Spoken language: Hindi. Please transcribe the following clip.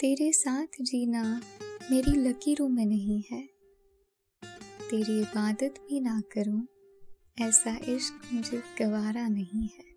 तेरे साथ जीना मेरी लकीरों में नहीं है। तेरी इबादत भी ना करूँ, ऐसा इश्क मुझे गवारा नहीं है।